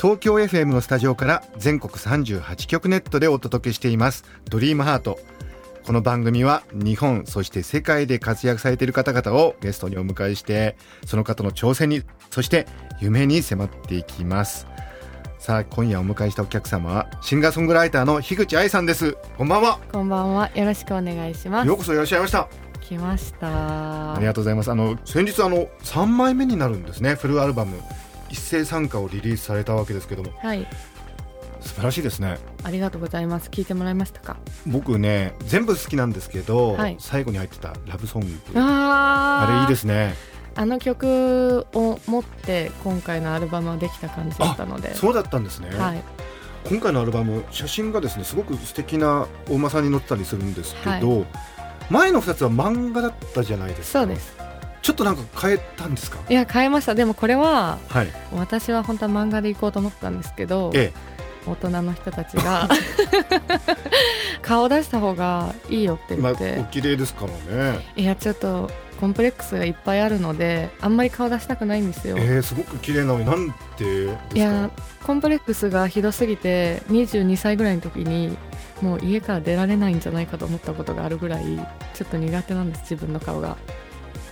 東京 FM のスタジオから全国38局ネットでお届けしていますドリームハートこの番組は日本そして世界で活躍されている方々をゲストにお迎えしてその方の挑戦にそして夢に迫っていきますさあ今夜お迎えしたお客様はシンガーソングライターの樋口愛さんですこんばんはこんばんは。よろしくお願いします。ようこそいらっしゃいました来ました。ありがとうございます。あの先日あの3枚目になるんですね。フルアルバム一斉参加をリリースされたわけですけども、はい。素晴らしいですね。ありがとうございます。聞いてもらいましたか？僕ね全部好きなんですけど、はい最後に入ってたラブソングああれいいですすね。あの曲を持って今回のアルバムはできた感じだったので。そうだったんですね。はい。今回のアルバム写真がですねすごく素敵な大間さんに載ってたりするんですけど、前の2つは漫画だったじゃないですか。そうです。ちょっとなんか変えたんですか？いや変えました。でもこれははい。私は本当は漫画で行こうと思ったんですけど、え大人の人たちが 顔出した方がいいよってえ、まあ言って、お綺麗ですからね。いやちょっとコンプレックスがいっぱいあるのであんまり顔出したくないんですよ。えー、すごく綺麗なのになんて。いやコンプレックスがひどすぎて22歳ぐらいの時にもう家から出られないんじゃないかと思ったことがあるぐらいちょっと苦手なんです自分の顔が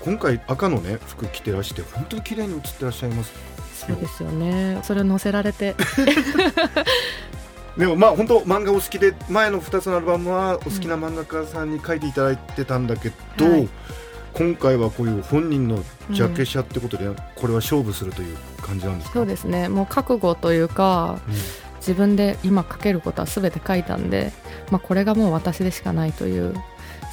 今回赤のね服着てらして本当に綺麗に写ってらっしゃいます。そうですよね。それを載せられて。でもまあ本当漫画お好きで前の2つのアルバムはお好きな漫画家さんに書いていただいてたんだけど、はい。今回はこういう本人のジャケ写ってことで、これは勝負するという感じなんですか？そうですね。もう覚悟というかうん。自分で今書けることは全て書いたんで、まあ、これがもう私でしかないという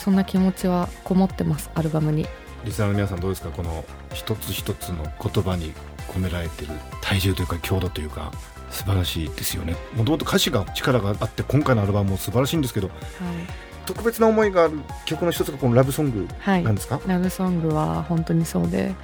そんな気持ちはこもってますアルバムにリスナーの皆さんどうですか？この一つ一つの言葉に込められてる体重というか強度というか素晴らしいですよね。もともと歌詞が力があって今回のアルバムも素晴らしいんですけど特別な思いがある曲の一つがこのラブソングはい、はいなんですか、ラブソングは本当にそうで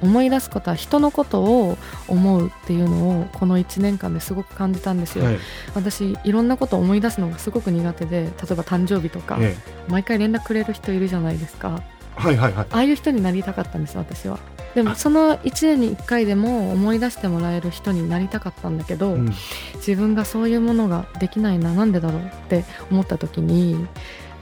思い出すことは人のことを思うっていうのをこの1年間ですごく感じたんですよ、はい。私いろんなことを思い出すのがすごく苦手で例えば誕生日とか、え毎回連絡くれる人いるじゃないですか。えはいはいはい。ああいう人になりたかったんです私は。でもあ。その1年に1回でも思い出してもらえる人になりたかったんだけど、うん。自分がそういうものができないななんでだろうって思った時に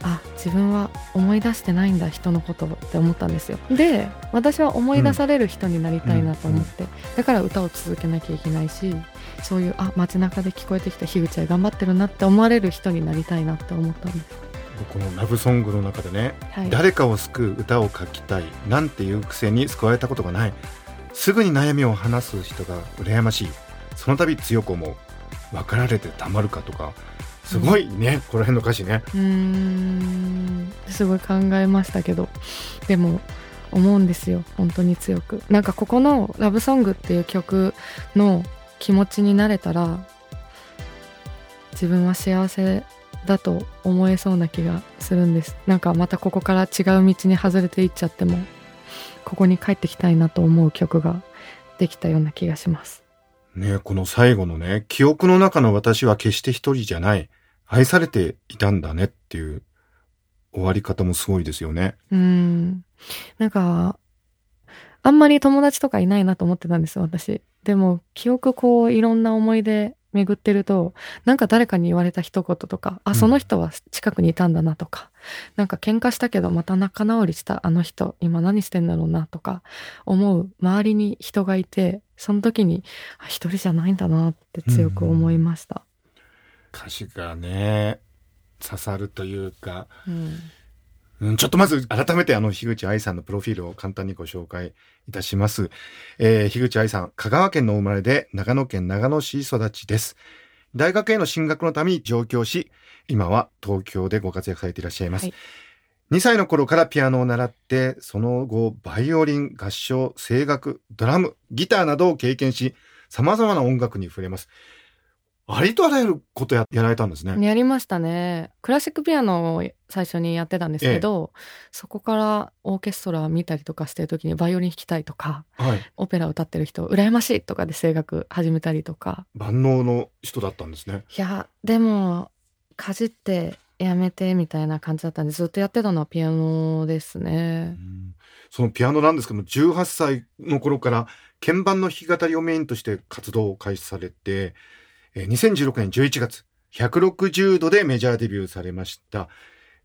あ自分は思い出してないんだ人のことをって思ったんですよ。で私は思い出される人になりたいなと思って、だから歌を続けなきゃいけないしそういうあ街中で聞こえてきた樋口は頑張ってるなって思われる人になりたいなって思ったんです、このラブソングの中でねはい、誰かを救う歌を書きたいなんていうくせに救われたことがない。すぐに悩みを話す人が羨ましい。その度強く思う。分かられてたまるかとか。すごいね、この辺の歌詞ね。うーん。すごい考えましたけど。でも思うんですよ。本当に強く。なんかここの「ラブソング」っていう曲の気持ちになれたら自分は幸せだと思えそうな気がするんですなんかまたここから違う道に外れていっちゃってもここに帰ってきたいなと思う曲ができたような気がしますねこの最後のね記憶の中の私は決して一人じゃない愛されていたんだねっていう終わり方もすごいですよねうーん。なんか、あんまり友達とかいないなと思ってたんです、私。でも、記憶こう、いろんな思い出巡ってると、なんか誰かに言われた一言とか、あ、うんその人は近くにいたんだなとか、なんか喧嘩したけどまた仲直りしたあの人、今何してんだろうなとか、思う周りに人がいて、その時に、あ一人じゃないんだなって強く思いました。歌詞がね刺さるというかうん。うん、ちょっとまず改めてあの、樋口愛さんのプロフィールを簡単にご紹介いたします。えー、樋口愛さん、香川県のお生まれで長野県長野市育ちです。大学への進学のために上京し、今は東京でご活躍されていらっしゃいます。はい2歳の頃からピアノを習って、その後、バイオリン、合唱、声楽、ドラム、ギターなどを経験し、様々な音楽に触れます。ありとあらゆることややられたんですね。やりましたね。クラシックピアノを最初にやってたんですけど、そこからオーケストラ見たりとかしてる時にバイオリン弾きたいとか、はい。オペラ歌ってる人羨ましいとかで声楽始めたりとか。万能の人だったんですね。いや、でも、かじってやめてみたいな感じだったんで、ずっとやってたのはピアノですね。そのピアノなんですけども、18歳の頃から鍵盤の弾き語りをメインとして活動を開始されて、えー2016年11月、160度でメジャーデビューされました。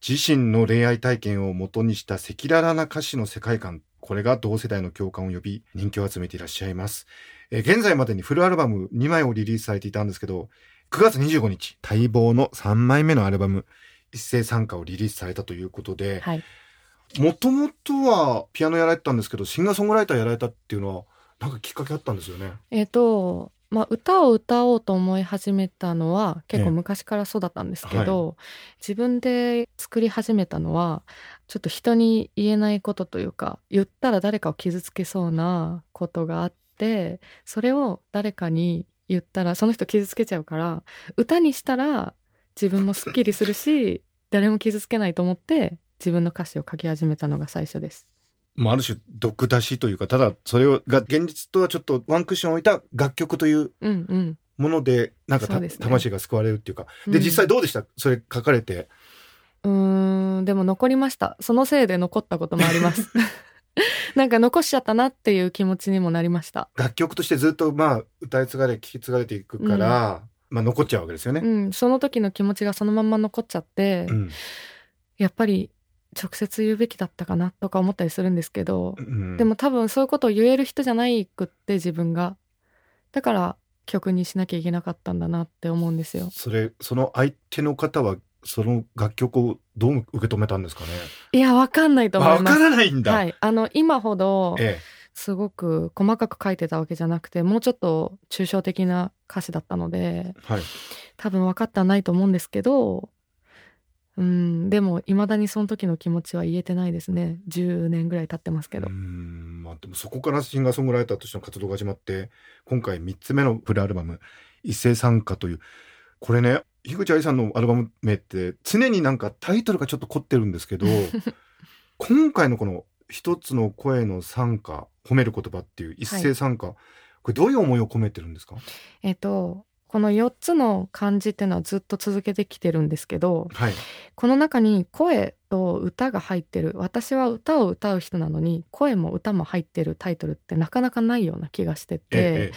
自身の恋愛体験を元にした赤裸々な歌詞の世界観、これが同世代の共感を呼び、人気を集めていらっしゃいます。えー現在までにフルアルバム2枚をリリースされていたんですけど、9月25日、待望の3枚目のアルバム、一斉参加をリリースされたということで、はい。もともとはピアノやられてたんですけど、シンガーソングライターやられたっていうのは、なんかきっかけあったんですよね。えっ、と、まあ、歌を歌おうと思い始めたのは結ええ構昔からそうだったんですけど、自分で作り始めたのはちょっと人に言えないことというか言ったら誰かを傷つけそうなことがあってそれを誰かに言ったらその人傷つけちゃうから歌にしたら自分もすっきりするし誰も傷つけないと思って自分の歌詞を書き始めたのが最初です。まあ、ある種、毒出しというか、ただ、それをが現実とはちょっとワンクッション置いた楽曲といううんうん。もので、なんかね魂が救われるっていうか。で、うん実際どうでした？それ書かれて。うーん、でも残りました。そのせいで残ったこともあります。なんか残しちゃったなっていう気持ちにもなりました。楽曲としてずっと、まあ、歌い継がれ、聴き継がれていくから、まあ、残っちゃうわけですよね。うん、その時の気持ちがそのまんま残っちゃって、うん。やっぱり直接言うべきだったかなとか思ったりするんですけど、うんでも多分そういうことを言える人じゃないくって自分が。だから曲にしなきゃいけなかったんだなって思うんですよ。それ、その相手の方は、その楽曲をどう受け止めたんですかね？いや、わかんないと思わかいます。らないんだ。はい。あの、今ほど、えすごく細かく書いてたわけじゃなくてもうちょっと抽象的な歌詞だったのでえ。はい。多分分かってはないと思うんですけどうんでもいまだにその時の気持ちは言えてないですね。10年ぐらい経ってますけど。うーんまあでもそこからシンガーソングライターとしての活動が始まって今回3つ目のフルアルバム「一斉参加」というこれね樋口愛さんのアルバム名って常になんかタイトルがちょっと凝ってるんですけど 今回のこの「一つの声の参加褒める言葉」っていう一斉参加、これどういう思いを込めてるんですか？えっとこの4つの漢字っていうのはずっと続けてきてるんですけどはい。この中に声と歌が入ってる。私は歌を歌う人なのに声も歌も入ってるタイトルってなかなかないような気がしてて、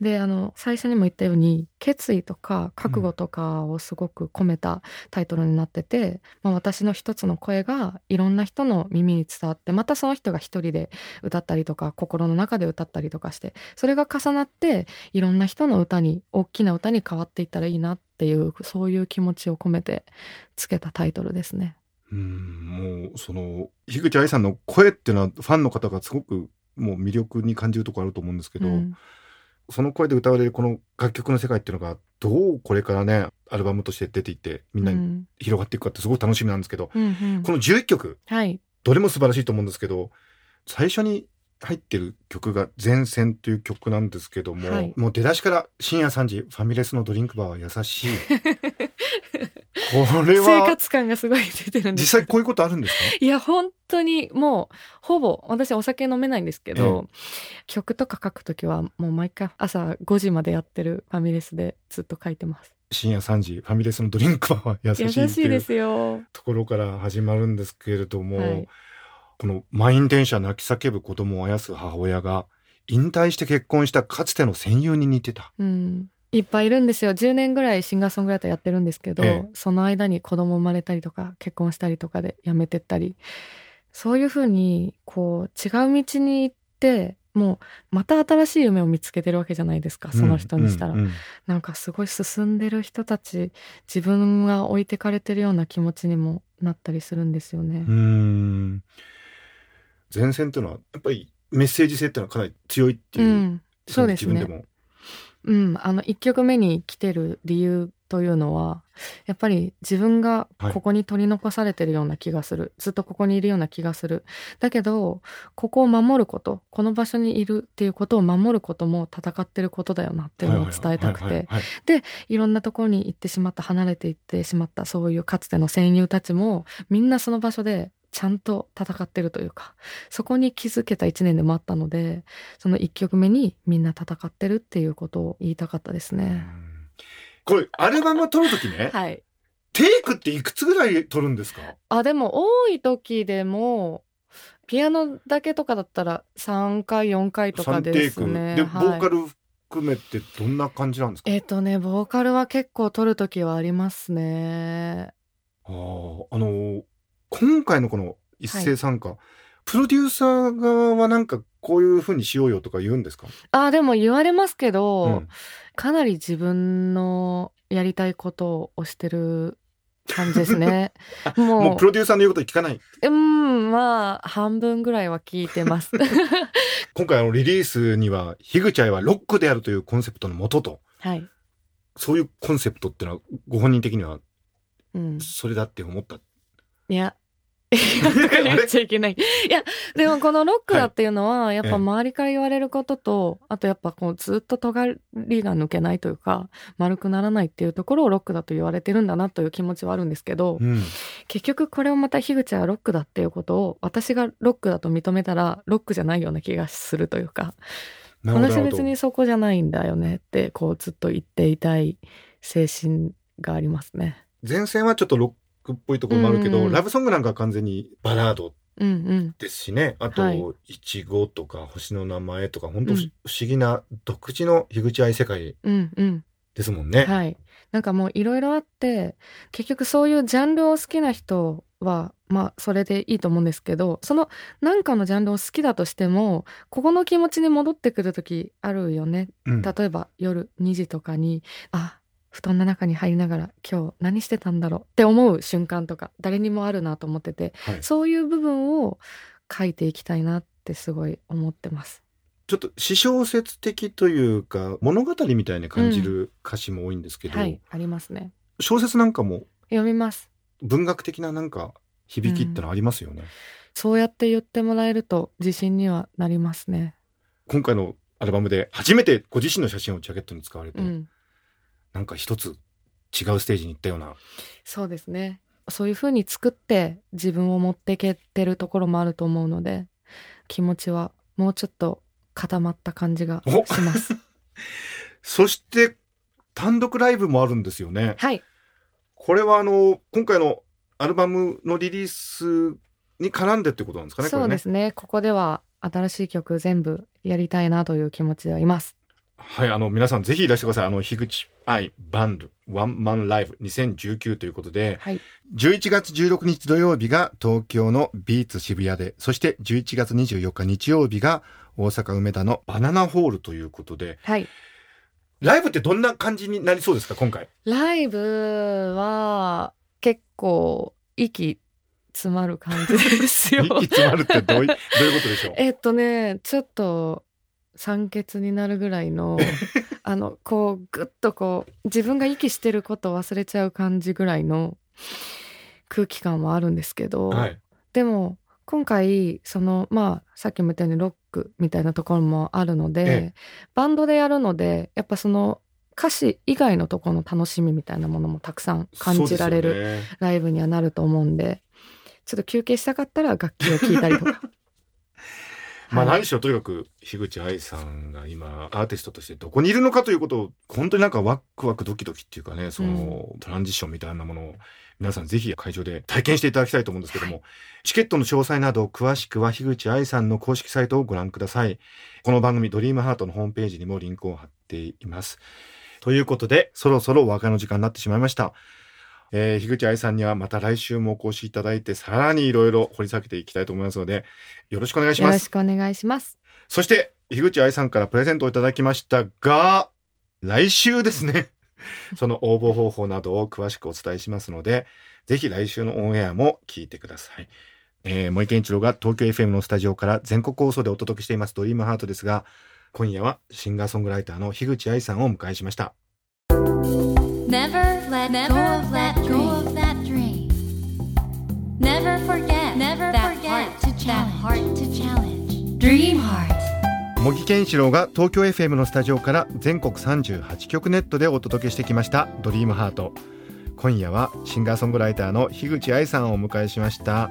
であの最初にも言ったように決意とか覚悟とかをすごく込めたタイトルになってて、まあ、私の一つの声がいろんな人の耳に伝わってまたその人が一人で歌ったりとか心の中で歌ったりとかしてそれが重なっていろんな人の歌に大きな歌に変わっていったらいいなっていうそういう気持ちを込めてつけたタイトルですね。えうんもうその樋口愛さんの声っていうのはファンの方がすごくもう魅力に感じるところあると思うんですけど、うん。その声で歌われるこの楽曲の世界っていうのがどうこれからねアルバムとして出ていってみんなにうん。広がっていくかってすごい楽しみなんですけど、うんうん。この11曲はい。どれも素晴らしいと思うんですけど最初に入ってる曲が「前線」という曲なんですけども、はい。もう出だしから深夜3時ファミレスのドリンクバーは優しい。これ生は活感がすごい出てるんです。実際こういうことあるんですか？いや本当にもうほぼ私お酒飲めないんですけど、曲とか書くときはもう毎回朝5時までやってるファミレスでずっと書いてます。深夜3時ファミレスのドリンクバーは優しい優しいですよ。ところから始まるんですけれども、はいこの満員電車泣き叫ぶ子供をあやす母親が引退して結婚したかつての戦友に似てた。うん。いっぱいいるんですよ。10年ぐらいシンガーソングライターやってるんですけど、ええ。その間に子供生まれたりとか結婚したりとかで辞めてったり。そういうふうにこう違う道に行ってもうまた新しい夢を見つけてるわけじゃないですか。その人にしたら、うん。うん。うんなんかすごい進んでる人たち自分が置いてかれてるような気持ちにもなったりするんですよね。うー。ん前線っていうのはやっぱりメッセージ性っていうのはかなり強いっていう、うん、そうですね。自分でも。うん、あの1曲目に来てる理由というのはやっぱり自分がはい。ここに取り残されてるような気がする、ずっとここにいるような気がする。だけどここを守ることこの場所にいるっていうことを守ることも戦ってることだよなっていうのを伝えたくて、はいはいはい。はい。いろんなところに行ってしまった離れていってしまったそういうかつての戦友たちもみんなその場所でちゃんと戦ってるというかそこに気づけた一年でもあったのでその一曲目にみんな戦ってるっていうことを言いたかったですね。これアルバムを撮るときね、はい。テイクっていくつぐらい撮るんですか？あでも多い時でもピアノだけとかだったら3回4回とか3テイクですね。で、はいボーカル含めてどんな感じなんですか？えっ、とねボーカルは結構撮る時はありますね。あーあの今回のこの一斉参加、プロデューサー側はなんかこういう風にしようよとか言うんですか、あでも言われますけど、うんかなり自分のやりたいことをしてる感じですね。もうもうプロデューサーの言うこと聞かない？うんまあ半分ぐらいは聞いてます。今回あのリリースには樋口愛はロックであるというコンセプトのもととはい。そういうコンセプトっていうのはご本人的にはうん。それだって思った、いや。言っちゃいけない。いや、でもこのロックだっていうのは、やっぱ周りから言われることと、あとやっぱこうずっと尖りが抜けないというか、丸くならないっていうところをロックだと言われてるんだなという気持ちはあるんですけど、うん結局これをまた樋口はロックだっていうことを、私がロックだと認めたら、ロックじゃないような気がするというか、私別にそこじゃないんだよねって、こうずっと言っていたい精神がありますね。前線はちょっとロックっぽいところもあるけど、うんうんラブソングなんかは完全にバラードうんうん。ですしねあと、はいいちごとか星の名前とか本当うん不思議な独自の樋口愛世界うんうん。ですもんね。はい。なんかもういろいろあって、結局そういうジャンルを好きな人は、まあそれでいいと思うんですけど、そのなんかのジャンルを好きだとしても、ここの気持ちに戻ってくる時あるよね。うん例えば夜2時とかに、あ、布団の中に入りながら今日何してたんだろうって思う瞬間とか誰にもあるなと思ってて、はいそういう部分を書いていきたいなってすごい思ってます。ちょっと詩小説的というか物語みたいに感じる歌詞も多いんですけど、はい、ありますね。小説なんかも読みます。文学的ななんか響きってのありますよね。そうやって言ってもらえると自信にはなりますね。今回のアルバムで初めてご自身の写真をジャケットに使われて、うん、なんか一つ違うステージに行ったようなそうですね。そういう風に作って自分を持ってけてるところもあると思うので、気持ちはもうちょっと固まった感じがおします。そして単独ライブもあるんですよね。はい。これはあの今回のアルバムのリリースに絡んでってことなんですかね。そうですね。ここでは新しい曲全部やりたいなという気持ちではいます。はい、あの皆さんぜひいらしてください。あの樋口愛バンドワンマンライブ2019ということで、はい。11月16日土曜日が東京のビーツ渋谷で、そして11月24日日曜日が大阪梅田のバナナホールということで、はい。ライブってどんな感じになりそうですか今回？ライブは結構息詰まる感じですよ。息詰まるってどういどういうことでしょう？えっとねちょっと酸欠になるぐらいの あのこうぐっとこう自分が息してることを忘れちゃう感じぐらいの空気感はあるんですけど、はい。でも今回そのまあさっきも言ったようにロックみたいなところもあるので、ええバンドでやるのでやっぱその歌詞以外のところの楽しみみたいなものもたくさん感じられるライブにはなると思うんでちょっと休憩したかったら楽器を聴いたりとか。まあはい何しろとにかく樋口愛さんが今アーティストとしてどこにいるのかということを本当になんかワクワクドキドキっていうかねそのトランジションみたいなものを皆さんぜひ会場で体験していただきたいと思うんですけどもチケットの詳細など詳しくは樋口愛さんの公式サイトをご覧ください。この番組ドリームハートのホームページにもリンクを貼っています。ということでそろそろお別れの時間になってしまいましたえー、樋口愛さんにはまた来週もお越しいただいてさらにいろいろ掘り下げていきたいと思いますのでよろしくお願いしよろますしくお願いします。そして、樋口愛さんからプレゼントをいただきましたが、来週ですね。その応募方法などを詳しくお伝えしますので、ぜひ来週のオンエアも聞いてください。えー、森健一郎が東京 FM のスタジオから全国放送でお届けしていますドリームハートですが、今夜はシンガーソングライターの樋口愛さんをお迎えしました。Never let go of that go of that dream. Never forget never that forget heart to challenge. That heart to challenge. Dream heart. 茂木健一郎が東京 FM のスタジオから全国38局ネットでお届けしてきました「ドリームハート今夜はシンガーソングライターの樋口愛さんをお迎えしました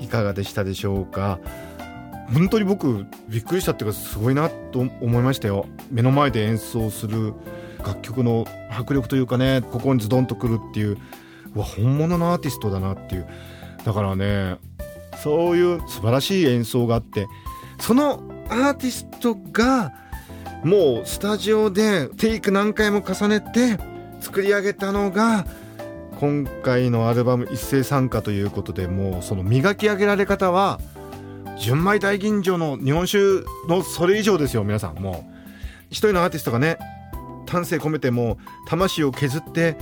いかがでしたでしょうか？本当に僕びっくりしたっていうかすごいなと思いましたよ目の前で演奏する楽曲の迫力というかねここにズドンとくるっていううわ本物のアーティストだなっていう。だからねそういう素晴らしい演奏があってそのアーティストがもうスタジオでテイク何回も重ねて作り上げたのが今回のアルバム一斉参加ということでもうその磨き上げられ方は純米大吟醸の日本酒のそれ以上ですよ皆さん。もう一人のアーティストがね丹精込めても魂を削って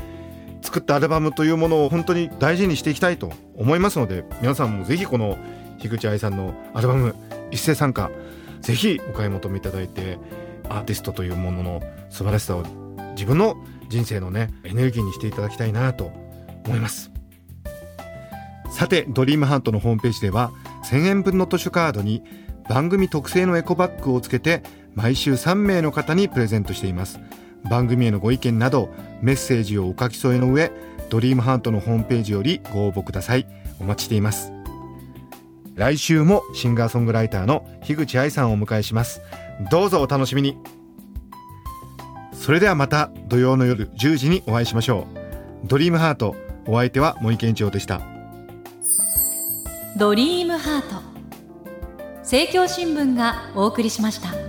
作ったアルバムというものを本当に大事にしていきたいと思いますので皆さんもぜひこの樋口愛さんのアルバム一斉参加ぜひお買い求めいただいてアーティストというものの素晴らしさを自分の人生のねエネルギーにしていただきたいなと思います。さてドリームハートのホームページでは1000円分の図書カードに番組特製のエコバッグをつけて毎週3名の方にプレゼントしています。番組へのご意見などメッセージをお書き添えの上ドリームハートのホームページよりご応募ください。お待ちしています。来週もシンガーソングライターの樋口愛さんをお迎えします。どうぞお楽しみに。それではまた土曜の夜10時にお会いしましょう。ドリームハートお相手は森健一郎でした。ドリームハート。政教新聞がお送りしました。